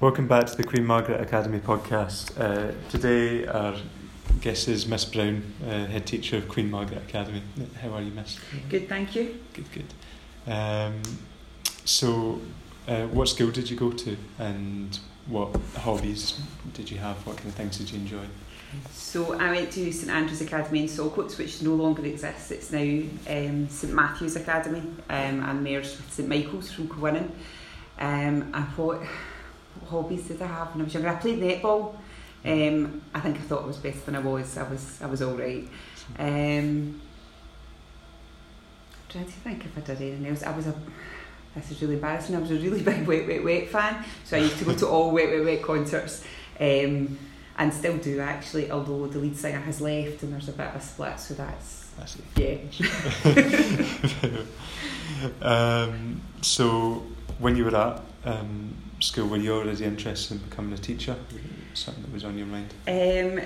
Welcome back to the Queen Margaret Academy podcast. Uh, today, our guest is Miss Brown, uh, head teacher of Queen Margaret Academy. How are you, Miss? Good, thank you. Good, good. Um, so, uh, what school did you go to, and what hobbies did you have? What kind of things did you enjoy? So I went to St Andrew's Academy in Saltcoats, which no longer exists. It's now um, St Matthew's Academy, um, and there's St Michael's from Kilwinning. Um, and what hobbies did I have when I was younger? I played netball. Um, I think I thought I was better than I was. I was I was all right. Um, trying to think if I did anything else. I was a this is really embarrassing. I was a really big Wet Wet Wet fan, so I used to go to all Wet Wet Wet concerts. Um, and still do actually, although the lead singer has left and there's a bit of a split, so that's I see. yeah. um, so, when you were at um, school, were you already interested in becoming a teacher? Something that was on your mind? Um,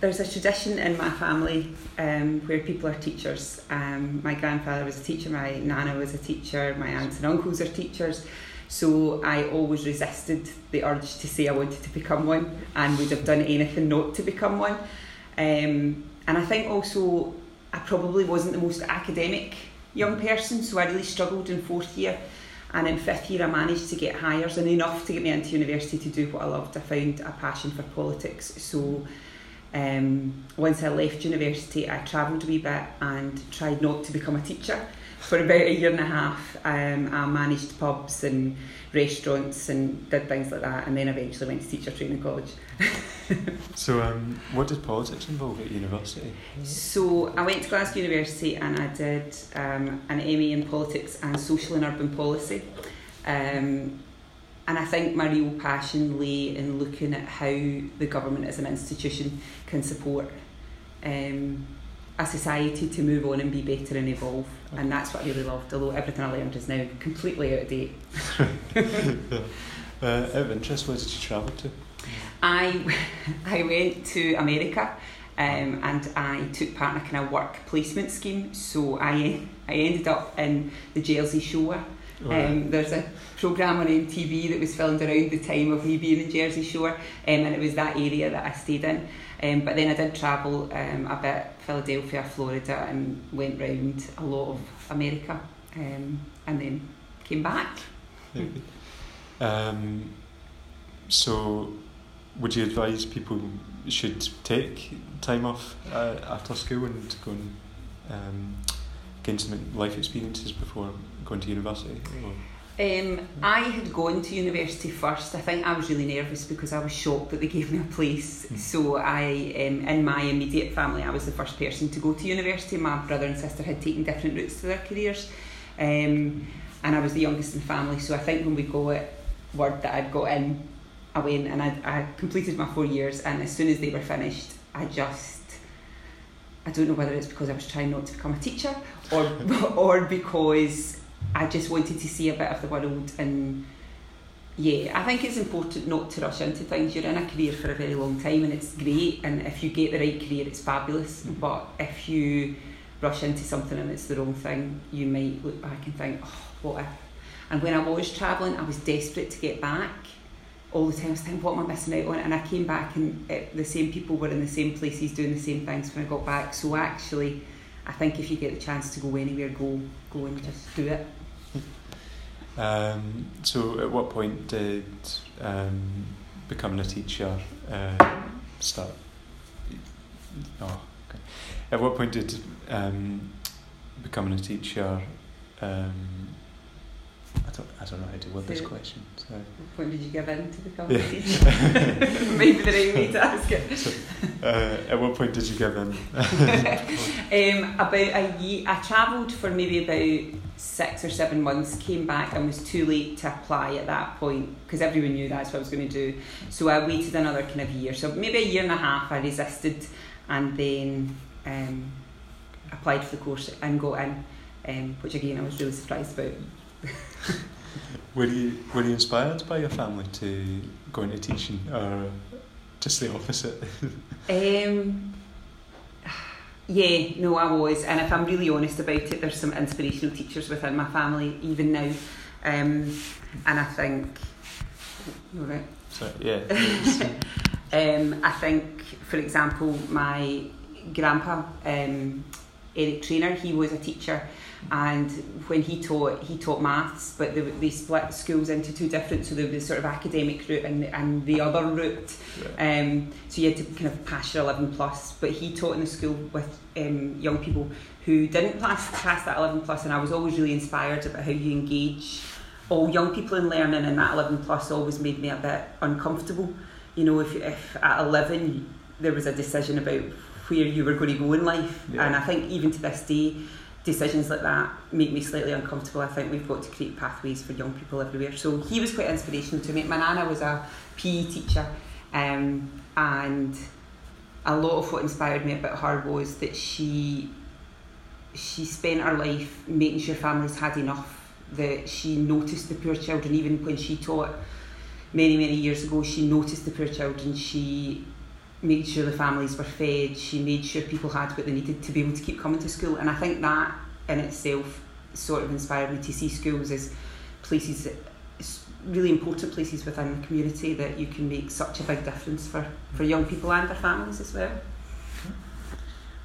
there's a tradition in my family um, where people are teachers. Um, my grandfather was a teacher, my nana was a teacher, my aunts and uncles are teachers. So I always resisted the urge to say I wanted to become one and would have done anything not to become one. Um, and I think also I probably wasn't the most academic young person, so I really struggled in fourth year. And in fifth year, I managed to get Highers and enough to get me into university to do what I loved. I found a passion for politics. So um, once I left university, I travelled a wee bit and tried not to become a teacher for about a year and a half. Um, I managed pubs and restaurants and did things like that, and then eventually went to teacher training college. So, um, what did politics involve at university? So I went to Glasgow University and I did um, an MA in politics and social and urban policy. Um, and I think my real passion lay in looking at how the government as an institution can support um, a society to move on and be better and evolve. And that's what I really loved, although everything I learned is now completely out of date. uh, out of interest, where did you travel to? I I went to America um, and I took part in a kind of work placement scheme. So I I ended up in the Jersey Shore. Um, there's a programme on MTV that was filmed around the time of me being in Jersey Shore, um, and it was that area that I stayed in. Um, but then I did travel um, a bit, Philadelphia, Florida, and went round a lot of America, um, and then came back. Um, so, would you advise people should take time off uh, after school and go and um, gain some life experiences before going to university? Um, I had gone to university first. I think I was really nervous because I was shocked that they gave me a place. Mm. So I, um, in my immediate family, I was the first person to go to university. My brother and sister had taken different routes to their careers, um, and I was the youngest in the family. So I think when we got word that I'd got in, I went and I, I completed my four years. And as soon as they were finished, I just I don't know whether it's because I was trying not to become a teacher or or because I just wanted to see a bit of the world and yeah, I think it's important not to rush into things. You're in a career for a very long time and it's great and if you get the right career it's fabulous. Mhm. But if you rush into something and it's the wrong thing, you might look back and think, oh, what if? And when I was travelling, I was desperate to get back all the time. I was thinking, what am I missing out on? And I came back and it, the same people were in the same places doing the same things when I got back. So actually, I think if you get the chance to go anywhere, go go and just do it. Um, so, at what point did um, becoming a teacher uh, start? Oh, okay. At what point did um, becoming a teacher? Um, I don't. I don't know how to word this question. So, When did you give in to become Yeah. a teacher? Maybe the right way to ask it. uh, at what point did you give in? Um, about a year, I travelled for maybe about six or seven months, came back and was too late to apply at that point because everyone knew that's what I was going to do. So I waited another kind of year. So maybe a year and a half I resisted and then um, applied for the course and got in, um, which again I was really surprised about. Were you were you inspired by your family to go into teaching, or just the opposite? Um, yeah, no, I was, and if I'm really honest about it, there's some inspirational teachers within my family even now, um, and I think All right. So yeah. um, I think, for example, my grandpa, um, Eric Trainer, he was a teacher, and when he taught, he taught maths, but they, they split schools into two different. So there was sort of academic route and and the other route. Right. Um, so you had to kind of pass your eleven plus. But he taught in the school with um, young people who didn't pass pass that eleven plus, and I was always really inspired about how you engage all young people in learning, and that eleven plus always made me a bit uncomfortable. You know, if if at eleven there was a decision about where you were going to go in life, Yeah. and I think even to this day. Decisions like that make me slightly uncomfortable. I think we've got to create pathways for young people everywhere. So he was quite inspirational to me. My nana was a PE teacher, um, and a lot of what inspired me about her was that she she spent her life making sure families had enough. That she noticed the poor children, even when she taught many many years ago. She noticed the poor children. She made sure the families were fed. She made sure people had what they needed to be able to keep coming to school. And I think that in itself sort of inspired me to see schools as places really important places within the community that you can make such a big difference for, for young people and their families as well.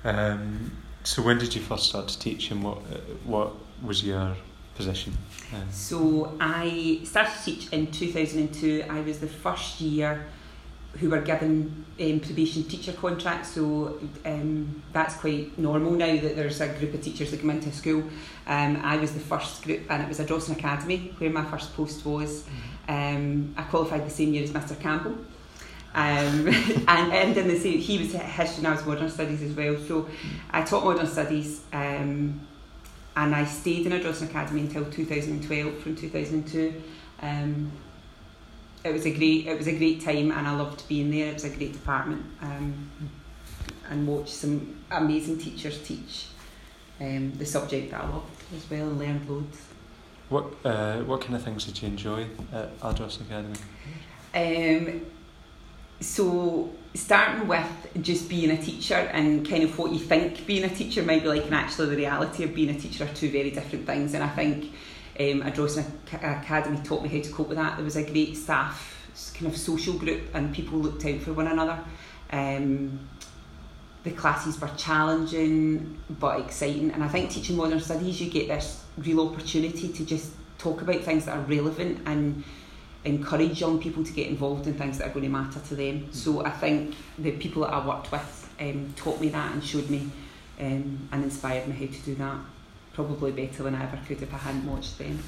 Um, so when did you first start to teach, and what uh, what was your position? Um, So I started to teach in 2002. I was the first year who were given um, probation teacher contracts. So um, that's quite normal now that there's a group of teachers that come into school. Um, I was the first group, and it was at Ardrossan Academy where my first post was. Um, I qualified the same year as Mr Campbell. Um, and, and in the same, he was history and I was modern studies as well. So I taught modern studies um, and I stayed in Ardrossan Academy until 2012 from 2002. Um, it was a great it was a great time and I loved being there. It was a great department um, and watched some amazing teachers teach um, the subject that I loved as well and learned loads. what uh, what kind of things did you enjoy at Ardrossan Academy? Um, so starting with just being a teacher and kind of what you think being a teacher might be like and actually the reality of being a teacher are two very different things and I think um, Ardrossan Academy taught me how to cope with that. There was a great staff kind of social group and people looked out for one another. Um, the classes were challenging but exciting and I think teaching modern studies you get this real opportunity to just talk about things that are relevant and encourage young people to get involved in things that are going to matter to them. So I think the people that I worked with um, taught me that and showed me um, and inspired me how to do that. Probably better than I ever could if I hadn't watched them.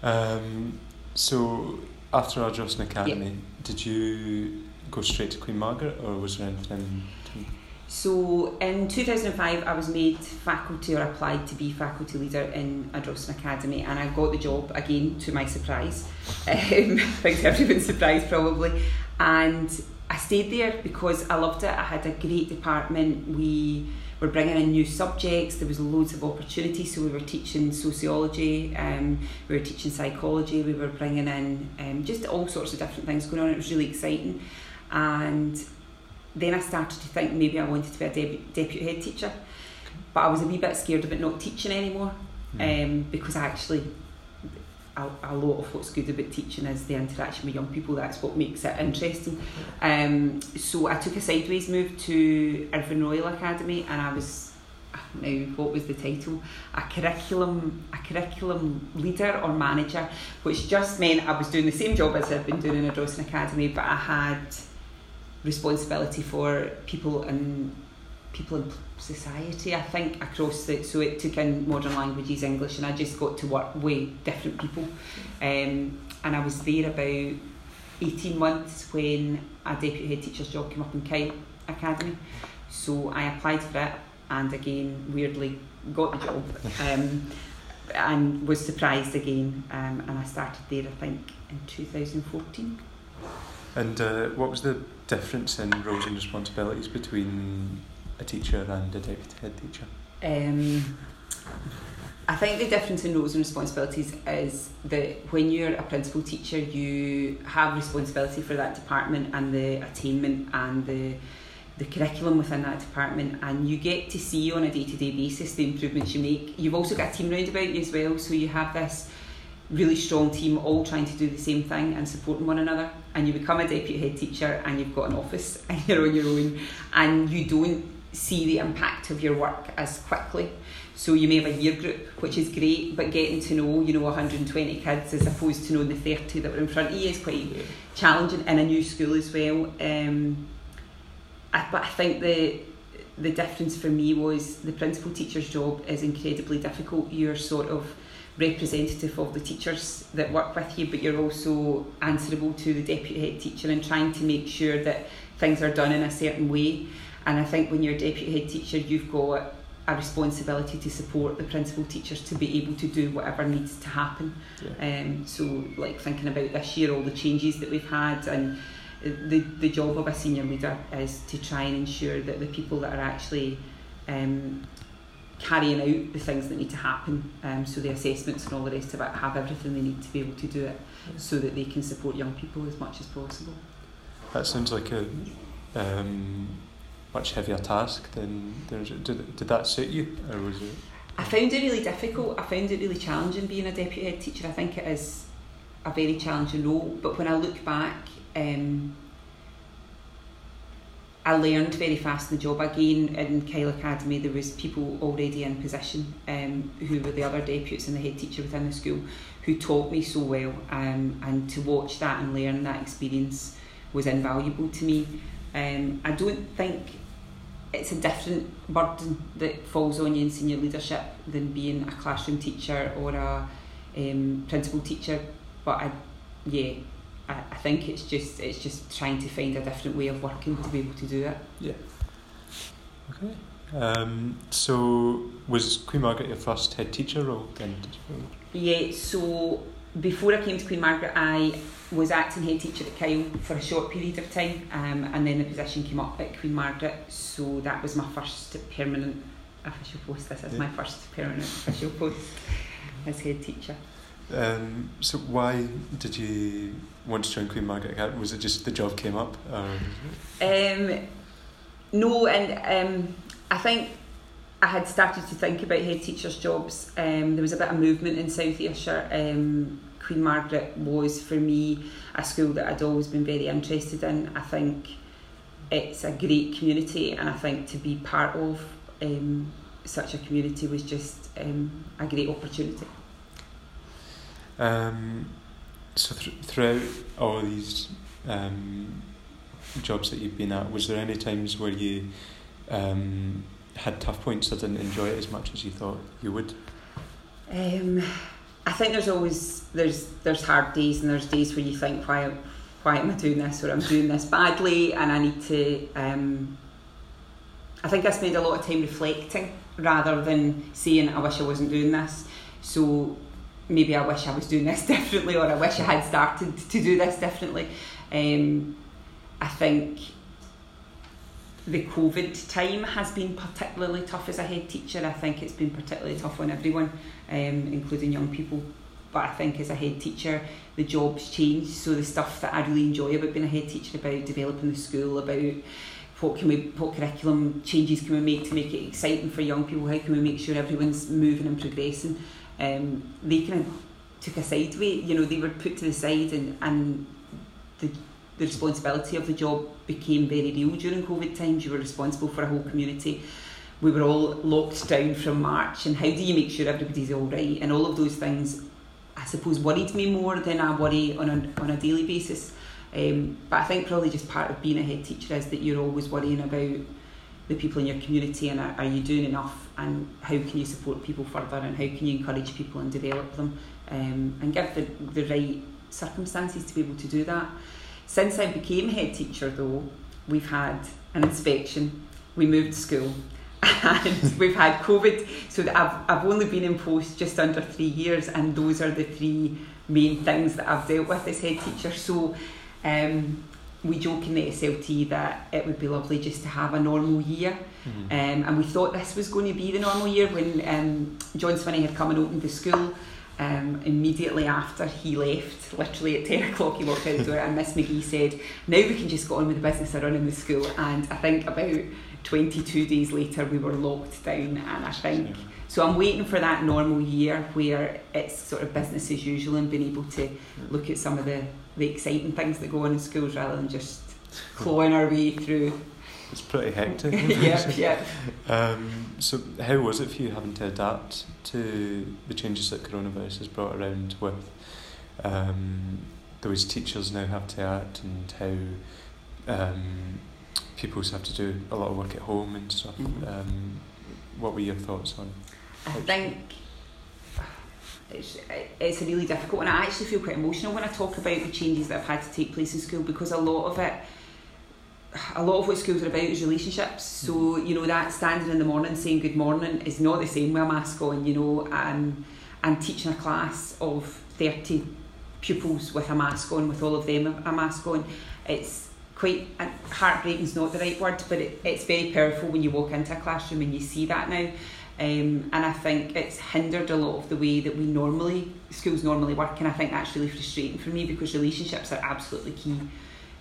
Um, so after Ardrossan Academy, did you go straight to Queen Margaret, or was there anything? To... So in 2005, I was made faculty or applied to be faculty leader in Ardrossan Academy, and I got the job again to my surprise. Um, thanks to everyone's surprise, probably. And I stayed there because I loved it. I had a great department. We were bringing in new subjects. There was loads of opportunity. So we were teaching sociology, um, we were teaching psychology. We were bringing in um, just all sorts of different things going on. It was really exciting, and then I started to think maybe I wanted to be a debu- deputy head teacher, but I was a wee bit scared about not teaching anymore Mm. um, because actually a, a lot of what's good about teaching is the interaction with young people. That's what makes it interesting. Um, so I took a sideways move to Irvine Royal Academy, and I was now what was the title? A curriculum, a curriculum leader or manager, which just meant I was doing the same job as I'd been doing in Ardrossan Academy, but I had responsibility for people and people in society. I think across the so it took in modern languages, English, and I just got to work with different people. Um, and I was there about eighteen months when a deputy head teacher's job came up in Kyle Academy. So I applied for it, and again weirdly got the job. Um, and was surprised again, um, and I started there I think in 2014. And uh, what was the difference in roles and responsibilities between a teacher and a deputy head teacher? Um, I think the difference in roles and responsibilities is that when you're a principal teacher, you have responsibility for that department and the attainment and the the curriculum within that department, and you get to see on a day to day basis the improvements you make. You've also got a team round about you as well, so you have this really strong team all trying to do the same thing and supporting one another and you become a deputy head teacher and you've got an office and you're on your own and you don't see the impact of your work as quickly. So you may have a year group which is great but getting to know you know 120 kids as opposed to knowing the 30 that were in front of you is quite challenging in a new school as well. Um, I, but I think the the difference for me was the principal teacher's job is incredibly difficult. You're sort of representative of the teachers that work with you, but you're also answerable to the deputy head teacher and trying to make sure that things are done in a certain way. And I think when you're a deputy head teacher, you've got a responsibility to support the principal teachers to be able to do whatever needs to happen. Yeah. Um, so, like thinking about this year, all the changes that we've had, and the the job of a senior leader is to try and ensure that the people that are actually um, carrying out the things that need to happen. Um, so the assessments and all the rest of it have everything they need to be able to do it, so that they can support young people as much as possible. That sounds like a um, much heavier task than did, did that suit you or was it? I found it really difficult. I found it really challenging being a deputy head teacher. I think it is a very challenging role. But when I look back, um, I learned very fast in the job. Again, in Kyle Academy, there was people already in position um, who were the other deputies and the head teacher within the school who taught me so well. Um, and to watch that and learn that experience was invaluable to me. Um, I don't think it's a different burden that falls on you in senior leadership than being a classroom teacher or a um, principal teacher. But I, yeah, I, I think it's just it's just trying to find a different way of working to be able to do it. Yeah. Okay. Um, so was Queen Margaret your first head teacher role then? Yeah. So before I came to Queen Margaret, I was acting head teacher at Kyle for a short period of time, um, and then the position came up at Queen Margaret. So that was my first permanent official post. This is yeah. my first permanent official post as head teacher. Um, so why did you want to join Queen Margaret Academy? Was it just the job came up? Um, no, and um, I think I had started to think about head teachers' jobs. Um, there was a bit of movement in South Ayrshire. Um, Queen Margaret was for me a school that I'd always been very interested in. I think it's a great community, and I think to be part of um, such a community was just um, a great opportunity. Um, so th- throughout all these um, jobs that you've been at, was there any times where you um, had tough points or didn't enjoy it as much as you thought you would? Um, I think there's always there's there's hard days and there's days where you think why why am I doing this or I'm doing this badly and I need to. Um, I think I spend a lot of time reflecting rather than saying I wish I wasn't doing this. So maybe I wish I was doing this differently or I wish I had started to do this differently. Um, I think the COVID time has been particularly tough as a head teacher. I think it's been particularly tough on everyone, um, including young people. But I think as a head teacher, the job's changed. So the stuff that I really enjoy about being a head teacher, about developing the school, about what can we, what curriculum changes can we make to make it exciting for young people? How can we make sure everyone's moving and progressing? um, they kind of took a side way. You know, they were put to the side, and and the responsibility of the job became very real during COVID times. You were responsible for a whole community. We were all locked down from March, and how do you make sure everybody's all right? And all of those things, I suppose, worried me more than I worry on a on a daily basis. Um, but I think probably just part of being a head teacher is that you're always worrying about the people in your community and are, are you doing enough and how can you support people further and how can you encourage people and develop them um, and give the, the right circumstances to be able to do that. Since I became head teacher though, we've had an inspection, we moved school and we've had COVID so I've, I've only been in post just under three years and those are the three main things that I've dealt with as head teacher. So um, we joke in the SLT that it would be lovely just to have a normal year. Mm-hmm. Um, and we thought this was going to be the normal year when um, John Swinney had come and opened the school. Um, immediately after he left, literally at 10 o'clock, he walked out door, and Miss McGee said, Now we can just go on with the business of running the school. And I think about 22 days later, we were locked down, and I think So I'm waiting for that normal year where it's sort of business as usual and being able to look at some of the, the exciting things that go on in schools rather than just clawing our way through. It's pretty hectic. yep, yep. Um, so, how was it for you having to adapt to the changes that coronavirus has brought around with um, the ways teachers now have to act and how um, pupils have to do a lot of work at home and stuff? Mhm. Um, what were your thoughts on? I think it's, it's a really difficult one. I actually feel quite emotional when I talk about the changes that have had to take place in school because a lot of it, a lot of what schools are about is relationships. So, you know, that standing in the morning saying good morning is not the same with a mask on, you know, um, and teaching a class of 30 pupils with a mask on, with all of them a mask on. It's quite, heartbreaking is not the right word, but it, it's very powerful when you walk into a classroom and you see that now. Um, and I think it's hindered a lot of the way that we normally, schools normally work, and I think that's really frustrating for me because relationships are absolutely key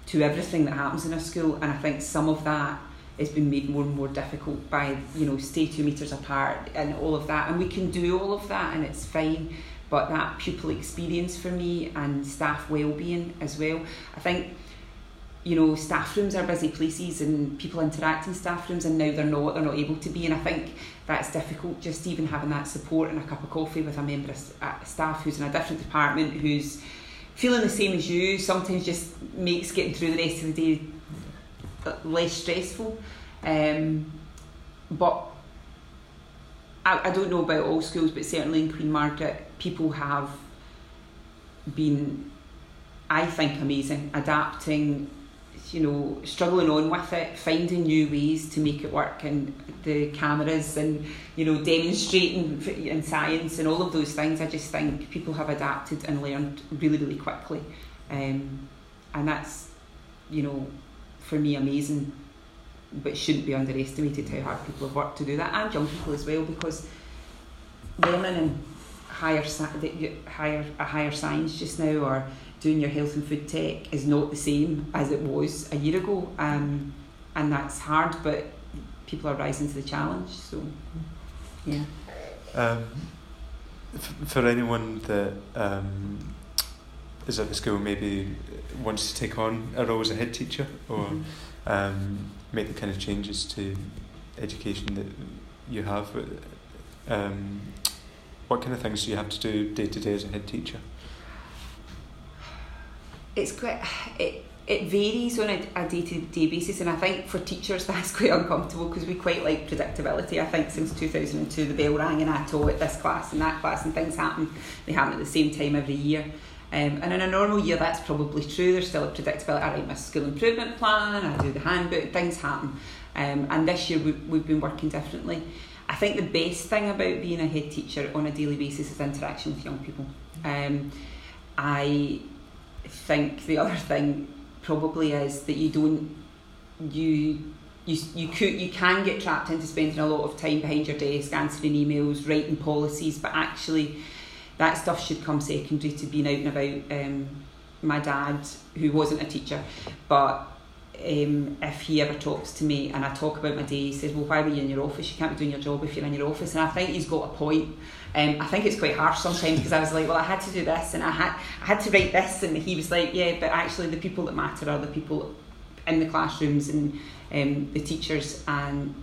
to everything that happens in a school, and I think some of that has been made more and more difficult by, you know, stay two metres apart and all of that, and we can do all of that and it's fine, but that pupil experience for me and staff well-being as well, I think you know, staff rooms are busy places and people interact in staff rooms and now they're not, they're not able to be. And I think that's difficult, just even having that support and a cup of coffee with a member of staff who's in a different department, who's feeling the same as you, sometimes just makes getting through the rest of the day less stressful. Um, but I, I don't know about all schools, but certainly in Queen Margaret, people have been, I think, amazing, adapting you know, struggling on with it, finding new ways to make it work, and the cameras and you know, demonstrating in science and all of those things. I just think people have adapted and learned really, really quickly, um, and that's you know, for me, amazing. But shouldn't be underestimated how hard people have worked to do that, and young people as well, because learning in higher higher a higher science just now or doing your health and food tech is not the same as it was a year ago, um, and that's hard. But people are rising to the challenge. So, yeah. Um, f- for anyone that um, is at the school, maybe wants to take on a role as a head teacher or mm-hmm. um, make the kind of changes to education that you have. Um, what kind of things do you have to do day to day as a head teacher? It's quite it it varies on a, a day-to-day basis and I think for teachers that's quite uncomfortable because we quite like predictability I think since 2002 the bell rang and I taught this class and that class and things happen they happen at the same time every year. Um, and in a normal year that's probably true there's still a predictability I write my school improvement plan I do the handbook things happen. Um, and this year we, we've been working differently. I think the best thing about being a head teacher on a daily basis is interaction with young people. Um, I think the other thing probably is that you don't you you you could you can get trapped into spending a lot of time behind your desk answering emails writing policies but actually that stuff should come secondary to being out and about. Um, my dad who wasn't a teacher but um, if he ever talks to me and I talk about my day, he says, Well, why were you in your office? You can't be doing your job if you're in your office. And I think he's got a point. Um, I think it's quite harsh sometimes because I was like, Well, I had to do this and I had, I had to write this. And he was like, Yeah, but actually, the people that matter are the people in the classrooms and um, the teachers. And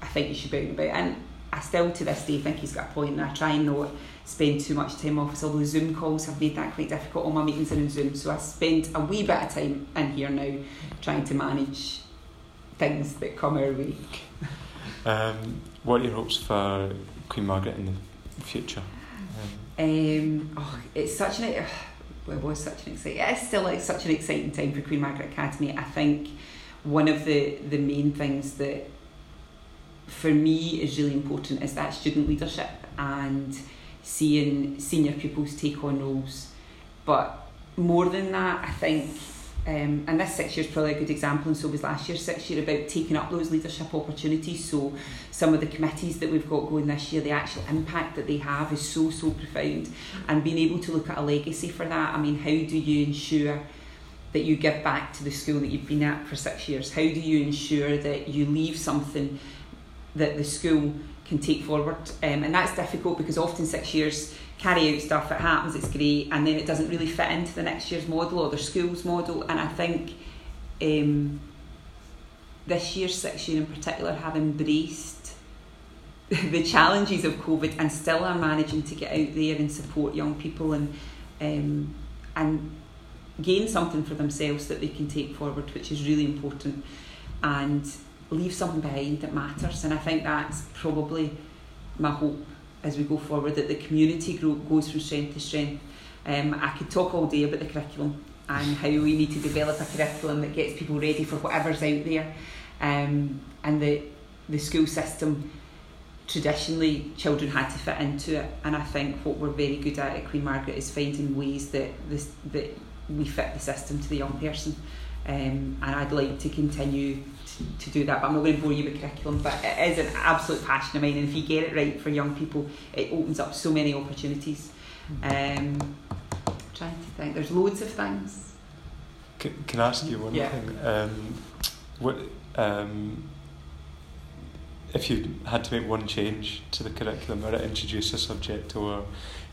I think you should be out and about. And I still to this day think he's got a point and I try and not spend too much time office although Zoom calls have made that quite difficult. All my meetings are in Zoom so I spend a wee bit of time in here now trying to manage things that come our way. Um, what are your hopes for Queen Margaret in the future? Um, oh, it's such an well, it was such an exciting it's still like such an exciting time for Queen Margaret Academy. I think one of the the main things that for me is really important is that student leadership and seeing senior pupils take on roles. But more than that, I think, um, and this six year is probably a good example, and so was last year's six year about taking up those leadership opportunities. So, some of the committees that we've got going this year, the actual impact that they have is so, so profound. And being able to look at a legacy for that, I mean, how do you ensure that you give back to the school that you've been at for six years? How do you ensure that you leave something that the school can take forward. Um, and that's difficult because often six years carry out stuff, it happens, it's great, and then it doesn't really fit into the next year's model or the school's model. And I think um, this year's six year in particular have embraced the challenges of COVID and still are managing to get out there and support young people and um, and gain something for themselves that they can take forward, which is really important, and leave something behind that matters. And I think that's probably my hope as we go forward that the community group goes from strength to strength. Um, I could talk all day about the curriculum and how we need to develop a curriculum that gets people ready for whatever's out there. Um, and the the school system traditionally children had to fit into it and I think what we're very good at at Queen Margaret is finding ways that this that we fit the system to the young person um, and I'd like to continue to, to do that but I'm not going to bore you with curriculum but it is an absolute passion of mine and if you get it right for young people it opens up so many opportunities um, trying to think there's loads of things can, can I ask you one yeah. thing um, what um, if you had to make one change to the curriculum or introduce a subject or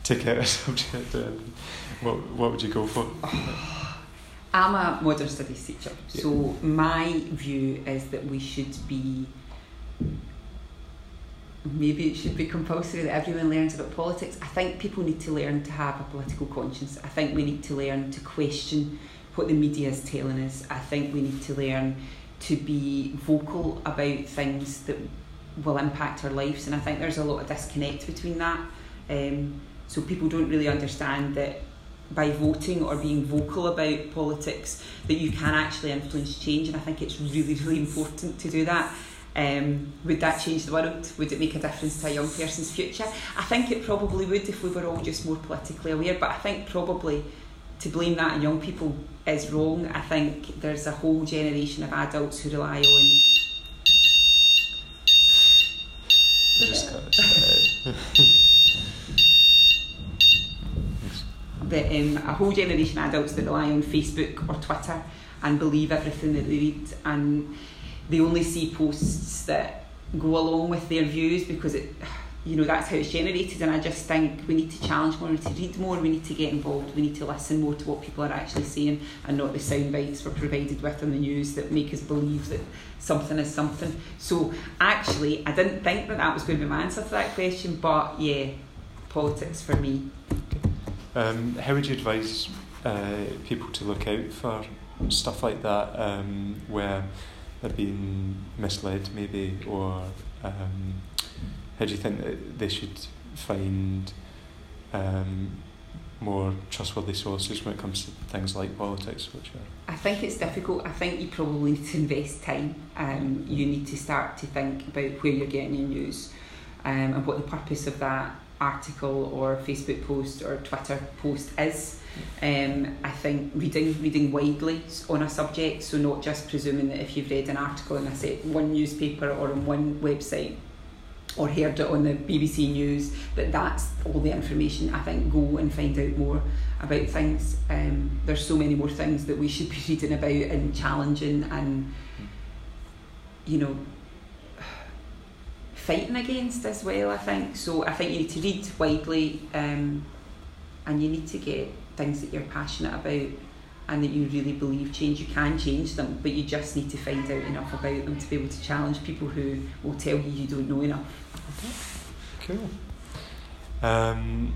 take out a subject, um, what what would you go for? I'm a modern studies teacher, Yeah. so my view is that we should be. Maybe it should be compulsory that everyone learns about politics. I think people need to learn to have a political conscience. I think we need to learn to question what the media is telling us. I think we need to learn to be vocal about things that will impact our lives, and I think there's a lot of disconnect between that. Um, so people don't really understand that by voting or being vocal about politics, that you can actually influence change, and I think it's really, really important to do that. Um, would that change the world? Would it make a difference to a young person's future? I think it probably would if we were all just more politically aware, but I think probably to blame that on young people is wrong. I think there's a whole generation of adults who rely on Just cut this out. that um, a whole generation of adults that rely on Facebook or Twitter and believe everything that they read and they only see posts that go along with their views because it you know that's how it's generated and I just think we need to challenge more, we need to read more, we need to get involved, we need to listen more to what people are actually saying and not the sound bites we're provided with in the news that make us believe that something is something. So actually I didn't think that that was going to be my answer to that question but yeah, politics for me. Um, how would you advise uh, people to look out for stuff like that um, where they're being misled, maybe, or um, how do you think that they should find um, more trustworthy sources when it comes to things like politics, which are I think it's difficult. I think you probably need to invest time. Um, you need to start to think about where you're getting your news um, and what the purpose of that article or Facebook post or Twitter post is. Um, I think reading reading widely on a subject, so not just presuming that if you've read an article in a set one newspaper or on one website or heard it on the BBC News that that's all the information. I think go and find out more about things. Um, there's so many more things that we should be reading about and challenging and you know fighting against as well. I think so. I think you need to read widely um, and you need to get things that you're passionate about and that you really believe change. You can change them, but you just need to find out enough about them to be able to challenge people who will tell you you don't know enough. cool. Um,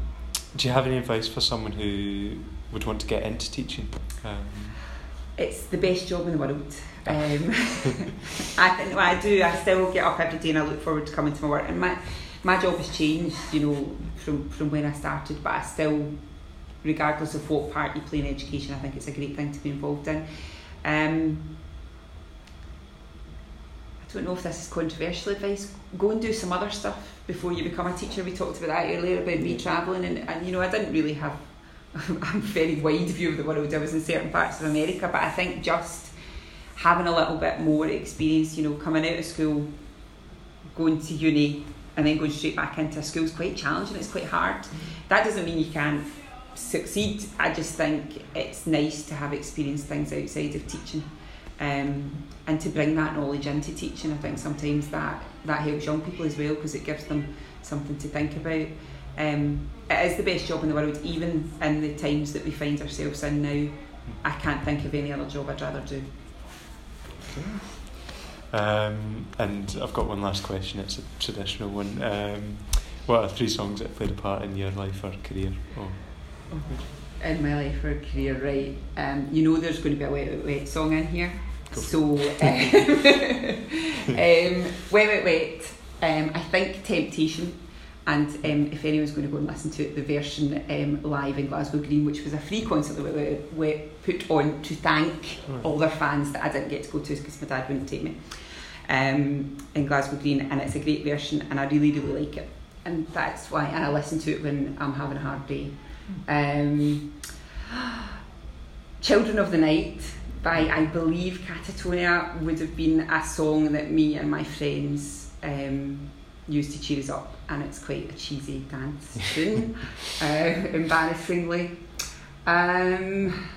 do you have any advice for someone who would want to get into teaching? Um, It's the best job in the world. Um, I think well, I do. I still get up every day and I look forward to coming to my work. And my my job has changed, you know, from from when I started. But I still, regardless of what part you play in education, I think it's a great thing to be involved in. Um, I don't know if this is controversial advice. Go and do some other stuff before you become a teacher. We talked about that earlier about me travelling, and, and you know I didn't really have a very wide view of the world. I was in certain parts of America, but I think just having a little bit more experience, you know, coming out of school, going to uni, and then going straight back into school is quite challenging. It's quite hard. That doesn't mean you can't succeed. I just think it's nice to have experienced things outside of teaching. Um, and to bring that knowledge into teaching, I think sometimes that, that helps young people as well because it gives them something to think about. Um, it is the best job in the world, even in the times that we find ourselves in now. I can't think of any other job I'd rather do. Um, and I've got one last question. It's a traditional one. Um, what are three songs that played a part in your life or career? Oh. In my life or career, right? Um, you know, there's going to be a wet, wet, wet song in here. Go so, um, um, wet, wet, wet. Um, I think Temptation. And um, if anyone's going to go and listen to it, the version um, live in Glasgow Green, which was a free concert that we, put on to thank right. all their fans that I didn't get to go to because my dad wouldn't take me, um, in Glasgow Green. And it's a great version, and I really, really like it. And that's why, and I listen to it when I'm having a hard day. Um, Children of the Night by, I believe, Nakatomi would have been a song that me and my friends um, used to cheer us up and it's quite a cheesy dance tune, uh, embarrassingly. Um,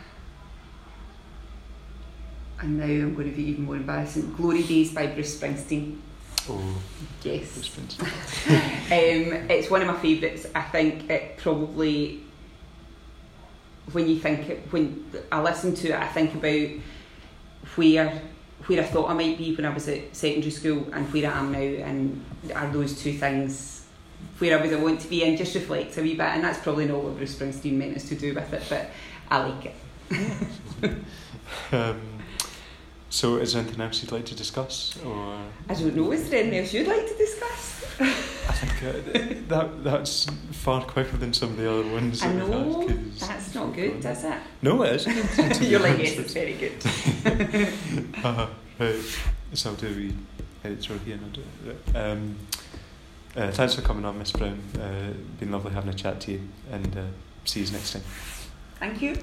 and now I'm going to be even more embarrassing. Glory Days by Bruce Springsteen. Oh, yes. um, it's one of my favourites. I think it probably, when you think it, when I listen to it, I think about where where I thought I might be when I was at secondary school and where I am now, and are those two things where I would I want to be and just reflect a wee bit. And that's probably not what Bruce Springsteen meant us to do with it, but I like it. um, so, is there anything else you'd like to discuss? Or I don't know. Is there anything else you'd like to discuss? I think uh, that that's far quicker than some of the other ones. I know. That's not good, does it? No, it isn't. You're like, yes, it's very good. uh, right. So I'll do a wee editorial here. Um, uh, thanks for coming on, Miss Brown. Uh, been lovely having a chat to you, and uh, see you next time. Thank you.